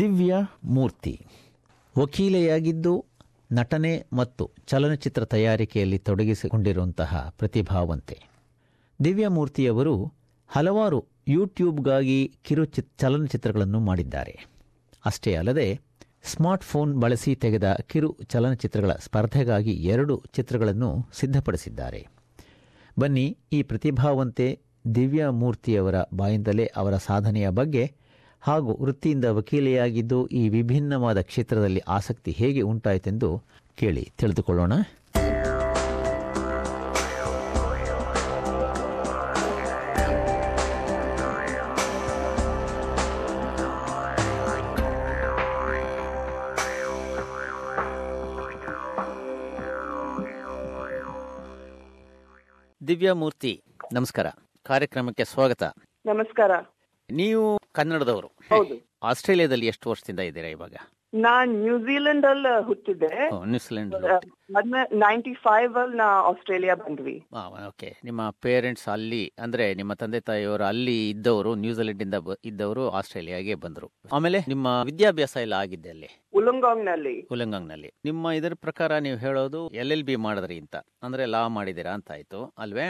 ದಿವ್ಯ ಮೂರ್ತಿ. ವಕೀಲೆಯಾಗಿದ್ದು ನಟನೆ ಮತ್ತು ಚಲನಚಿತ್ರ ತಯಾರಿಕೆಯಲ್ಲಿ ತೊಡಗಿಸಿಕೊಂಡಿರುವಂತಹ ಪ್ರತಿಭಾವಂತೆ. ದಿವ್ಯಮೂರ್ತಿಯವರು ಹಲವಾರು ಯೂಟ್ಯೂಬ್ಗಾಗಿ ಕಿರು ಚಿತ್ ಚಲನಚಿತ್ರಗಳನ್ನು ಮಾಡಿದ್ದಾರೆ. ಅಷ್ಟೇ ಅಲ್ಲದೆ, ಸ್ಮಾರ್ಟ್ಫೋನ್ ಬಳಸಿ ತೆಗೆದ ಕಿರು ಚಲನಚಿತ್ರಗಳ ಸ್ಪರ್ಧೆಗಾಗಿ ಎರಡು ಚಿತ್ರಗಳನ್ನು ಸಿದ್ಧಪಡಿಸಿದ್ದಾರೆ. ಬನ್ನಿ ಈ ಪ್ರತಿಭಾವಂತೆ ದಿವ್ಯಮೂರ್ತಿಯವರ ಬಾಯಿಂದಲೇ ಅವರ ಸಾಧನೆಯ ಬಗ್ಗೆ ಹಾಗೂ ವೃತ್ತಿಯಿಂದ ವಕೀಲೆಯಾಗಿದ್ದು ಈ ವಿಭಿನ್ನವಾದ ಕ್ಷೇತ್ರದಲ್ಲಿ ಆಸಕ್ತಿ ಹೇಗೆ ಉಂಟಾಯಿತೆಂದು ಕೇಳಿ ತಿಳಿದುಕೊಳ್ಳೋಣ. ದಿವ್ಯಾಮೂರ್ತಿ ನಮಸ್ಕಾರ. ಕಾರ್ಯಕ್ರಮಕ್ಕೆ ಸ್ವಾಗತ. ನಮಸ್ಕಾರ. ನೀವು ಕನ್ನಡದವರು. ಹೌದು. ಆಸ್ಟ್ರೇಲಿಯಾದಲ್ಲಿ ಎಷ್ಟು ವರ್ಷದಿಂದ ಇದ್ದೀರಾ ಇವಾಗ? ನಾನ್ ನ್ಯೂಜಿಲೆಂಡ್ ಅಲ್ಲಿ ಹುಟ್ಟಿದ್ದೆ. ನ್ಯೂಜಿಲೆಂಡ್ ನೈಂಟಿ ಫೈವ್ ಅಲ್ಲಿ ನಾ ಆಸ್ಟ್ರೇಲಿಯಾ ಬಂದ್ವಿ. ಓಕೆ. ನಿಮ್ಮ ಪೇರೆಂಟ್ಸ್ ಅಲ್ಲಿ ಅಂದ್ರೆ ನಿಮ್ಮ ತಂದೆ ತಾಯಿಯವರು ಅಲ್ಲಿ ಇದ್ದವರು ನ್ಯೂಜಿಲೆಂಡ್ ಇಂದ ಇದ್ದವರು ಆಸ್ಟ್ರೇಲಿಯಾಗೆ ಬಂದರು. ಆಮೇಲೆ ನಿಮ್ಮ ವಿದ್ಯಾಭ್ಯಾಸ ಎಲ್ಲ ಆಗಿದೆ ಅಲ್ಲಿ? ಉಲಂಗಾಂಗ್ನಲ್ಲಿ ಉಲ್ಲಂಗಾಂಗ್ನಲ್ಲಿ ನಿಮ್ಮ ಇದರ ಪ್ರಕಾರ ನೀವು ಹೇಳೋದು ಎಲ್ ಎಲ್ ಬಿ ಮಾಡಿದ್ರಿ ಅಂತ. ಅಂದ್ರೆ ಲಾ ಮಾಡಿದಿರಾ ಅಂತ ಆಯ್ತು ಅಲ್ವೇ?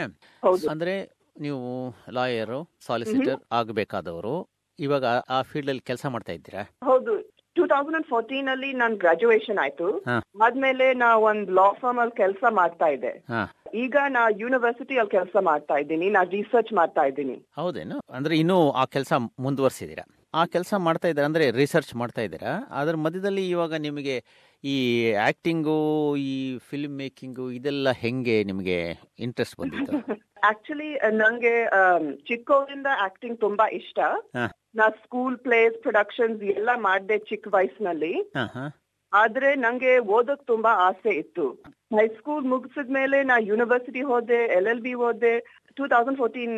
ಅಂದ್ರೆ ನೀವು ಲಾಯರ್ ಸಾಲಿಸಿಟರ್ ಆಗಬೇಕಾದವರು ಇವಾಗ ಆ- ಫೀಲ್ಡ್ ಅಲ್ಲಿ ಕೆಲಸ ಮಾಡ್ತಾ ಇದ್ದೀರಾ? ಹೌದು. ಟೂ ತೌಸಂಡ್ ಅಂಡ್ ಫೋರ್ಟೀನ್ ಅಲ್ಲಿ ನನ್ ಗ್ರಾಜುಯೇಷನ್ ಆಯ್ತು. ಆದ್ಮೇಲೆ ನಾ ಒಂದ್ ಲಾ ಫಾರ್ಮ್ ಅಲ್ಲಿ ಕೆಲಸ ಮಾಡ್ತಾ ಇದ್ದೆ. ಈಗ ನಾ ಯೂನಿವರ್ಸಿಟಿ ಅಲ್ಲಿ ಕೆಲಸ ಮಾಡ್ತಾ ಇದ್ದೀನಿ. ನಾ ರಿಸರ್ಚ್ ಮಾಡ್ತಾ ಇದ್ದೀನಿ. ಹೌದೇನು? ಅಂದ್ರೆ ಇನ್ನೂ ಆ ಕೆಲಸ ಮುಂದುವರಿಸಿದ್ದೀರಾ? ಆ ಕೆಲಸ ಮಾಡ್ತಾ ಇದ್ದಾರೆ ಅಂದ್ರೆ ರಿಸರ್ಚ್ ಮಾಡ್ತಾ ಇದ್ದೀರಾ? ಅದ್ರ ಮಧ್ಯದಲ್ಲಿ ಇವಾಗ ನಿಮಗೆ ಈ ಆಕ್ಟಿಂಗು ಈ ಫಿಲ್ಮ್ ಮೇಕಿಂಗ್ ಇದೆಲ್ಲ ಹೆಂಗೆ ನಿಮಗೆ ಇಂಟ್ರೆಸ್ಟ್ ಬಂದಿತ್ತು? ಆಕ್ಚುಲಿ ನಂಗೆ ಚಿಕ್ಕವರಿಂದ ಆಕ್ಟಿಂಗ್ ತುಂಬಾ ಇಷ್ಟ. ನಾ ಸ್ಕೂಲ್ ಪ್ಲೇಸ್ ಪ್ರೊಡಕ್ಷನ್ಸ್ ಎಲ್ಲ ಮಾಡ್ದೆ ಚಿಕ್ಕ ವಯಸ್ಸಿನಲ್ಲಿ. ಆದ್ರೆ ನಂಗೆ ಓದಕ್ ತುಂಬಾ ಆಸೆ ಇತ್ತು. ಹೈಸ್ಕೂಲ್ ಮುಗಿಸಿದ್ಮೇಲೆ ನಾ ಯೂನಿವರ್ಸಿಟಿ ಹೋದೆ ಎಲ್ ಎಲ್ ಬಿ ಓದೆ ಟೂ ತೌಸಂಡ್ ಫೋರ್ಟೀನ್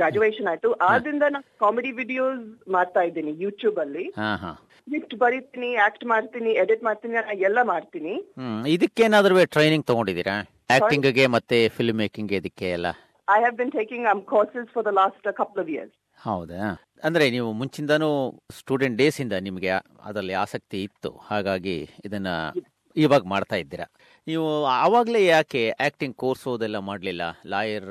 ಗ್ರಾಜುಯೇಷನ್ ಆಯ್ತು. ಆದ್ರಿಂದ ನಾ ಕಾಮಿಡಿ ವಿಡಿಯೋಸ್ ಮಾಡ್ತಾ ಇದ್ದೀನಿ ಯೂಟ್ಯೂಬ್ ಅಲ್ಲಿ. ಸ್ಕ್ರಿಪ್ಟ್ ಬರೀತೀನಿ ಆಕ್ಟ್ ಮಾಡ್ತೀನಿ ಎಡಿಟ್ ಮಾಡ್ತೀನಿ ಎಲ್ಲ ಮಾಡ್ತೀನಿ. ಇದಕ್ಕೇನಾದ್ರೂ ಟ್ರೈನಿಂಗ್ ತಗೊಂಡಿದ್ದೀರಾ? ಆಕ್ಟಿಂಗ್ಗೆ ಮತ್ತೆ ಫಿಲ್ಮ್ ಮೇಕಿಂಗ್ ಇದಕ್ಕೆ ಎಲ್ಲ? I have been taking courses for the last couple of years ಹೌದಾ? ಅಂದ್ರೆ ನೀವು ಮುಂಚಿಂದನೂ ಸ್ಟೂಡೆಂಟ್ ಡೇಸ್ ಇಂದ ನಿಮಗೆ ಅದರಲ್ಲಿ ಆಸಕ್ತಿ ಇತ್ತು. ಹಾಗಾಗಿ ಇದನ್ನ ಇವಾಗ ಮಾಡ್ತಾ ಇದ್ದೀರಾ. ನೀವು ಆವಾಗಲೇ ಯಾಕೆ ಆಕ್ಟಿಂಗ್ ಕೋರ್ಸ್ ಓದೆಲ್ಲ ಮಾಡ್ಲಿಲ್ಲ? ಲಾಯರ್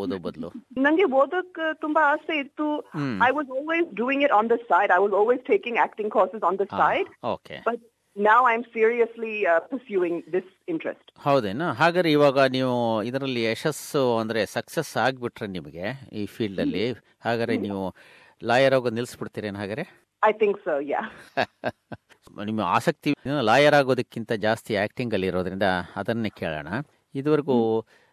ಓದೋ ಬದಲು? ನಂಗೆ ಓದಕ್ ತುಂಬಾ ಆಸೆ ಇತ್ತು. I was always doing it on the side I was always taking acting courses on the side okay but now I am seriously pursuing this interest ಹೌದೇನಾ? ಹಾಗಾದ್ರೆ ಇವಾಗ ನೀವು ಇದರಲ್ಲಿ ಯಶಸ್ಸು ಅಂದ್ರೆ ಸಕ್ಸಸ್ ಆಗ್ಬಿಟ್ರೆ ನಿಮಗೆ ಈ ಫೀಲ್ಡ್ ಅಲ್ಲಿ. ಹಾಗಾದ್ರೆ ನೀವು ಲಾಯರ್ ಆಗೋದು ನಿಲ್ಸ್ಬಿಡ್ತೀರೇನು ಹಾಗಾದ್ರೆ? ಐ ಥಿಂಕ್ ಸೊ ಯಾ ನಿಮ್ಮ ಆಸಕ್ತಿ ಲಾಯರ್ ಆಗೋದಕ್ಕಿಂತ ಜಾಸ್ತಿ ಆಕ್ಟಿಂಗ್ ಅಲ್ಲಿ ಇರೋದ್ರಿಂದ ಅದನ್ನೇ ಕೇಳೋಣ. ಇದುವರೆಗೂ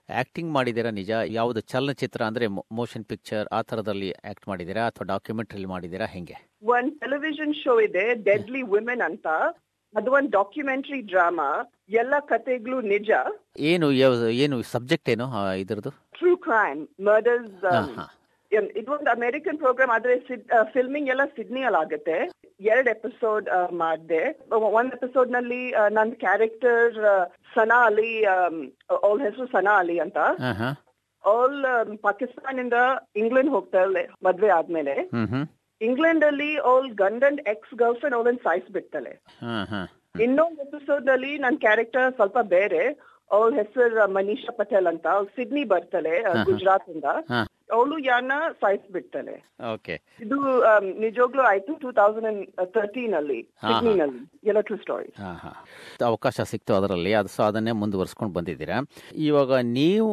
ಆಕ್ಟಿಂಗ್ ಮಾಡಿದ್ದೀರಾ ನಿಜ? ಯಾವುದು ಚಲನಚಿತ್ರ ಅಂದ್ರೆ ಮೋಷನ್ ಪಿಕ್ಚರ್ ಆ ತರದಲ್ಲಿ ಆಕ್ಟ್ ಮಾಡಿದ್ದೀರಾ ಅಥವಾ ಡಾಕ್ಯುಮೆಂಟ್ರಿ ಮಾಡಿದ್ದೀರಾ? ಹೆಂಗೆ? ಒಂದ್ ಟೆಲಿವಿಷನ್ ಶೋ ಇದೆ ಡೆಡ್ಲಿ ವುಮೆನ್ ಅಂತ. ಅದು ಒಂದು ಡಾಕ್ಯುಮೆಂಟರಿ ಡ್ರಾಮಾ ಎಲ್ಲ ಕತೆಗಳು ನಿಜ. ಏನು ಏನು ಸಬ್ಜೆಕ್ಟ್ ಏನು ಇದ್ರದ್ದು? ಟ್ರೂ ಕ್ರೈಮ್ ಮರ್ಡರ್ಸ್ ಹಾ, ಅಮೇರಿಕನ್ ಪ್ರೋಗ್ರಾಮ್ ಆದ್ರೆ ಫಿಲ್ಮಿಂಗ್ ಎಲ್ಲ ಸಿಡ್ನಿ ಅಲ್ಲಿ ಆಗುತ್ತೆ ಎರಡ್ ಎಪಿಸೋಡ್ ಮಾಡಿದೆ. ಒಂದ್ ಎಪಿಸೋಡ್ನಲ್ಲಿ ನನ್ನ ಕ್ಯಾರೆಕ್ಟರ್ ಸನಾ ಅಲಿ ಅವಳ ಹೆಸರು ಸನಾ ಅಲಿ ಅಂತ. ಅವಳ ಪಾಕಿಸ್ತಾನಿಂದ ಪಾಕಿಸ್ತಾನ್ ಇಂದ ಇಂಗ್ಲೆಂಡ್ ಹೋಗ್ತಾಳೆ ಮದ್ವೆ ಆದ್ಮೇಲೆ. ಇಂಗ್ಲೆಂಡ್ ಅಲ್ಲಿ ಅವಳ ಗಂಡನ್ ಎಕ್ಸ್ ಗರ್ಲ್ ಫ್ರೆಂಡ್ ಅವಳನ್ನ ಸಾಯಿಸ್ಬಿಡ್ತಾಳೆ. ಬಿಡ್ತಾಳೆ ಇನ್ನೊಂದ್ ಎಪಿಸೋಡ್ನಲ್ಲಿ ನನ್ನ ಕ್ಯಾರೆಕ್ಟರ್ ಸ್ವಲ್ಪ ಬೇರೆ. ಅವಳ ಹೆಸರು ಮನೀಷಾ ಪಟೇಲ್ ಅಂತ. ಅವ್ಳು ಸಿಡ್ನಿ ಬರ್ತಾಳೆ ಗುಜರಾತ್ ಇಂದ ಅವಳು ಯಾರನ್ನ ಸಾಯಿಸ್ಬಿಡ್ತಾಳೆ. ಓಕೆ ಇದು ಆಮ್, ನಿಜವಾಗ್ಲೂ ಆಯ್ತು ಟೂ ತೌಸಂಡ್ ಅಂಡ್ ತರ್ಟೀನ್ ಅಲ್ಲಿ ಎಲ್ಲ ಟ್ರೂ ಸ್ಟೋರಿ ಅವಕಾಶ ಸಿಕ್ತು ಅದರಲ್ಲಿ ಅದು ಸೊ ಅದನ್ನೇ ಮುಂದುವರ್ಸ್ಕೊಂಡು ಬಂದಿದ್ದೀರಾ. ಇವಾಗ ನೀವು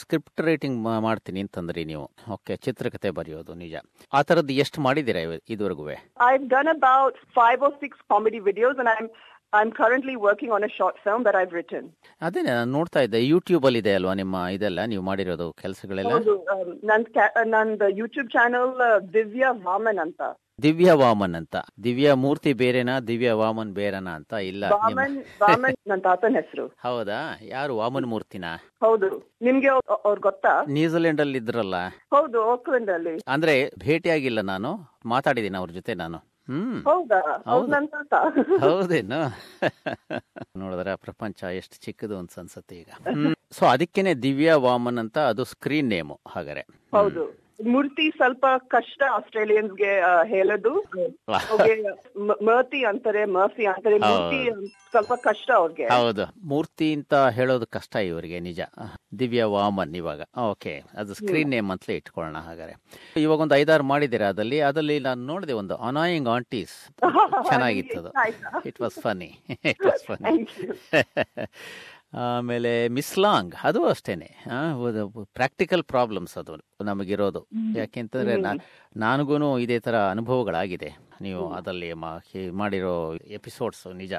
ಸ್ಕ್ರಿಪ್ಟ್ ರೈಟಿಂಗ್ ಮಾಡ್ತೀನಿ ಅಂತಂದ್ರಿ ನೀವು. ಓಕೆ ಚಿತ್ರಕಥೆ ಬರೆಯೋದು ನಿಜ. ಆ ತರದ್ದು ಎಷ್ಟು ಮಾಡಿದ್ದೀರಾ ಇದುವರೆಗೂ I done about five or six comedy videos and I'm am currently working on a short film that I've written. ಅದೇ ನಾನು ನೋಡ್ತಾ ಇದ್ದೆ. ಯೂಟ್ಯೂಬ್ ಅಲ್ಲಿ ಇದೆ ಅಲ್ವಾ ನಿಮ್ಮ ಇದೆಲ್ಲ ನೀವು ಮಾಡಿರೋದು ಕೆಲಸಗಳೆಲ್ಲ? ನಂದು um, ನನ್ ನಂದ್ ಯೂಟ್ಯೂಬ್ ಚಾನಲ್ ದಿವ್ಯಾ ವಾಮನ್ ಅಂತ. ದಿವ್ಯ ವಾಮನ್ ಅಂತ. ದಿವ್ಯ ಮೂರ್ತಿ ಬೇರೆನಾ ದಿವ್ಯ ವಾಮನ್ ಬೇರೆನಾ ಅಂತ? ಇಲ್ಲ ವಾಮನ್ ವಾಮನ್ ನನ್ನ ತಾತನ ಹೆಸರು. ಹೌದಾ? ಯಾರು ವಾಮನ್ ಮೂರ್ತಿನಾ? ಹೌದು. ನಿಮ್ಗೆ ಅವ್ರ್- ಅವ್ರ್ ಗೊತ್ತಾ? ನ್ಯೂಜಿಲೆಂಡ್ ಅಲ್ಲಿ ಇದ್ರಲ್ಲ ಹೌದು ಆಕ್ಲೆಂಡ್ ಅಲ್ಲಿ ಅಂದ್ರೆ ಭೇಟಿಯಾಗಿಲ್ಲ ನಾನು ಮಾತಾಡಿದ್ದೀನಿ ಅವ್ರ ಜೊತೆ ನಾನು. ಹ್ಮ್. ಹೌದಾ? ಹೌದೇನು? ನೋಡಿದ್ರೆ ಪ್ರಪಂಚ ಎಷ್ಟು ಚಿಕ್ಕದು ಅಂತ ಅನ್ಸುತ್ತೆ ಈಗ ಸೊ ಅದಕ್ಕೇನೆ ದಿವ್ಯಾ ವಾಮನ್ ಅಂತ ಅದು ಸ್ಕ್ರೀನ್ ನೇಮು ಹಾಗಾರೆ ಹೌದು. ಮೂರ್ತಿ ಸ್ವಲ್ಪ ಕಷ್ಟ ಆಸ್ಟ್ರೇಲಿಯನ್ಸ್ಗೆ ಹೇಳೋದು. ಮರ್ತಿ ಅಂತಾರೆ ಮರ್ಫಿ ಅಂತಾರೆ. ಮೂರ್ತಿ ಸ್ವಲ್ಪ ಕಷ್ಟ ಅವ್ರಿಗೆ. ಹೌದು. ಮೂರ್ತಿ ಅಂತ ಹೇಳೋದು ಕಷ್ಟ ಇವರಿಗೆ ನಿಜ. ದಿವ್ಯ ವಾಮನ್ ಇವಾಗ. ಓಕೆ. ಅದು ಸ್ಕ್ರೀನ್ ನೇಮ್ ಅಂತಲೇ ಇಟ್ಕೊಳ್ಳೋಣ ಹಾಗಾದ್ರೆ. ಇವಾಗ ಒಂದು ಐದಾರು ಮಾಡಿದಿರ ಅದಲ್ಲಿ ಅದಲ್ಲಿ ನಾನು ನೋಡಿದೆ ಒಂದು ಅನಾಯಿಂಗ್ ಆಂಟೀಸ್. ಚೆನ್ನಾಗಿತ್ತು ಅದು it was funny it was funny. ಆಮೇಲೆ ಮಿಸ್ಲಾಂಗ್ ಅದು ಅಷ್ಟೇನೆ. ಪ್ರಾಕ್ಟಿಕಲ್ ಪ್ರಾಬ್ಲಮ್ಸ್ ಅದು ನಮಗಿರೋದು. ಯಾಕೆಂತಂದ್ರೆ ನನಗೂ ಇದೇ ತರ ಅನುಭವಗಳಾಗಿದೆ. ನೀವು ಅದರಲ್ಲಿ ಮಾಡಿರೋ ಎಪಿಸೋಡ್ಸ್ ನಿಜ.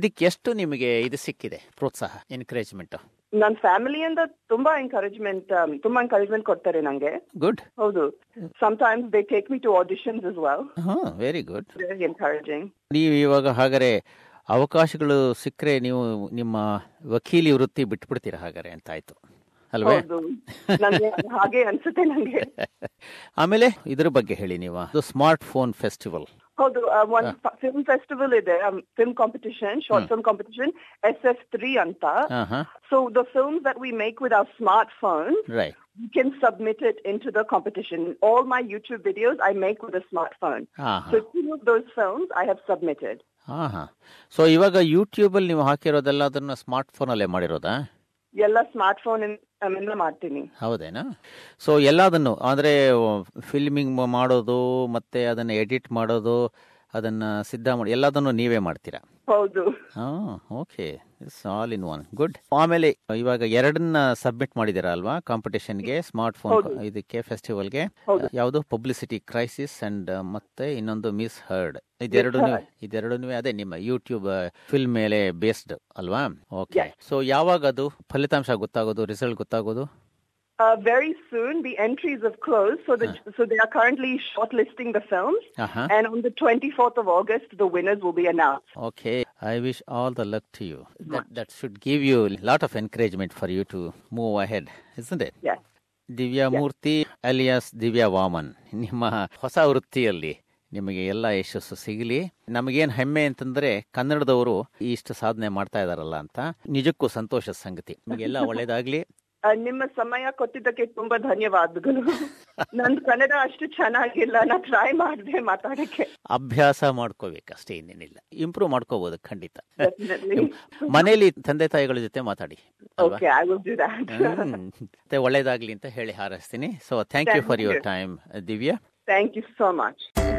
ಇದಕ್ಕೆ ಎಷ್ಟು ನಿಮಗೆ ಇದು ಸಿಕ್ಕಿದೆ ಪ್ರೋತ್ಸಾಹ ಎನ್ಕರೇಜ್ಮೆಂಟ್ ನನ್ ಫ್ಯಾಮಿಲಿಯಿಂದ ತುಂಬಾ ಎನ್ಕರೇಜ್ಮೆಂಟ್ ತುಂಬಾ ಎನ್ಕರೇಜ್ಮೆಂಟ್ ಕೊಡ್ತಾರೆ ನಂಗೆ. ಗುಡ್ ಹೌದು. Sometimes they take me to auditions as well ಹಾ ವೆರಿ ಗುಡ್ ವೆರಿ ಎನ್ಕರೇಜಿಂಗ್ ನೀವು ಇವಾಗ ಹಾಗಾದ್ರೆ ಅವಕಾಶಗಳು ಸಿಕ್ಕರೆ ನೀವು ನಿಮ್ಮ ವಕೀಲಿ ವೃತ್ತಿ ಬಿಟ್ಬಿಡ್ತೀರಾ ಹಾಗಾದ್ರೆ ಅಂತ ಆಯ್ತು. ಅಲ್ವೇ? ಹಾಗೆ ಅನ್ಸುತ್ತೆ ನನಗೆ ಆಮೇಲೆ ಇದ್ರ ಬಗ್ಗೆ ಹೇಳಿ ನೀವು. Smart phone festival ಹೌದು ಒಂದ್ ಫಿಲ್ಮ್ ಫೆಸ್ಟಿವಲ್ ಇದೆ film competition short film competition S F three ಅಂತ ಹಾ ಹಾ so the films that we make with our smartphone right you can submit it into the competition. All my YouTube videos I make with a smartphone. ಹಾ So ಹಾ two of those films I have submitted. ಹಾ ಹಾ so ಇವಾಗ YouTube ಅಲ್ಲಿ ನೀವು ಹಾಕಿರೋದೆಲ್ಲ ಅದನ್ನ smart phone ಅಲ್ಲೇ ಮಾಡಿರೋದಾ ಎಲ್ಲ ಸ್ಮಾರ್ಟ್ ಫೋನ್ ಹೌದೇನಾ? ಸೊ ಎಲ್ಲದನ್ನು ಅಂದ್ರೆ ಫಿಲ್ಮಿಂಗ್ ಮಾಡೋದು, ಮತ್ತೆ ಅದನ್ನ ಎಡಿಟ್ ಮಾಡೋದು, ಅದನ್ನ ಸಿದ್ಧ ಮಾಡಿ, ಎಲ್ಲದನ್ನು ನೀವೇ ಮಾಡ್ತೀರಾ? ಹೌದು. Okay. It's all in one good ಆಮೇಲೆ ಇವಾಗ ಎರಡನ್ನ ಸಬ್ಮಿಟ್ ಮಾಡಿದಿರಾ ಅಲ್ವಾ? ಕಾಂಪಿಟೇಷನ್ಗೆ ಸ್ಮಾರ್ಟ್ ಫೋನ್ ಇದಕ್ಕೆ ಫೆಸ್ಟಿವಲ್ಗೆ ಗೆ. ಯಾವುದು? ಪಬ್ಲಿಸಿಟಿ ಕ್ರೈಸಿಸ್ ಅಂಡ್ ಮತ್ತೆ ಇನ್ನೊಂದು ಮಿಸ್ ಹರ್ಡ್ ಇದೆರಡು. ಇದೆರಡು ಅದೇ ನಿಮ್ಮ ಯೂಟ್ಯೂಬ್ ಫಿಲ್ಮ್ ಮೇಲೆ ಬೇಸ್ಡ್ ಅಲ್ವಾ? ಓಕೆ ಸೊ ಯಾವಾಗ ಅದು ಫಲಿತಾಂಶ ಗೊತ್ತಾಗೋದು ರಿಸಲ್ಟ್ ಗೊತ್ತಾಗೋದು? Uh, very soon the entries have closed, so the, uh. so they are currently shortlisting the films, Uh-huh. and on the 24th of August the winners will be announced. Okay, I wish all the luck to you. That that should give you a lot of encouragement for you to move ahead, isn't it? Yes. Divya Murthy alias Divya Vaman ನಿಮ್ಮ ಹೊಸ ವೃತ್ತಿಯಲ್ಲಿ ನಿಮಗೆ ಎಲ್ಲ ಯಶಸ್ಸು ಸಿಗಲಿ ನಮಗೇನು ಹೆಮ್ಮೆ ಅಂತಂದ್ರೆ ಕನ್ನಡದವರು ಇಷ್ಟು ಸಾಧನೆ ಮಾಡ್ತಾ ಇದಾರಲ್ಲ ಅಂತ ನಿಜಕ್ಕೂ ಸಂತೋಷದ ಸಂಗತಿ ನಿಮಗೆಲ್ಲ ಒಳ್ಳೇದಾಗ್ಲಿ Uh, ನಿಮ್ಮ ಸಮಯ ಕೊಟ್ಟಿದ್ದಕ್ಕೆ ತುಂಬಾ ಧನ್ಯವಾದಗಳು. ನನ್ ಕನ್ನಡ ಅಷ್ಟು ಚೆನ್ನಾಗಿಲ್ಲ ನಾ ಟ್ರೈ ಮಾಡಿದೆ ಮಾತಾಡಕ್ಕೆ. ಅಭ್ಯಾಸ ಮಾಡ್ಕೋಬೇಕಷ್ಟೇ ಇನ್ನೇನಿಲ್ಲ. ಇಂಪ್ರೂವ್ ಮಾಡ್ಕೋಬಹುದು ಖಂಡಿತ. ಮನೇಲಿ ಮನೆಯಲ್ಲಿ ತಂದೆ ತಾಯಿಗಳ ಜೊತೆ ಮಾತಾಡಿ. ಮತ್ತೆ ಒಳ್ಳೇದಾಗ್ಲಿ ಅಂತ ಹೇಳಿ ಹಾರೈಸ್ತೀನಿ. So thank you for your time Divya. Thank you so much.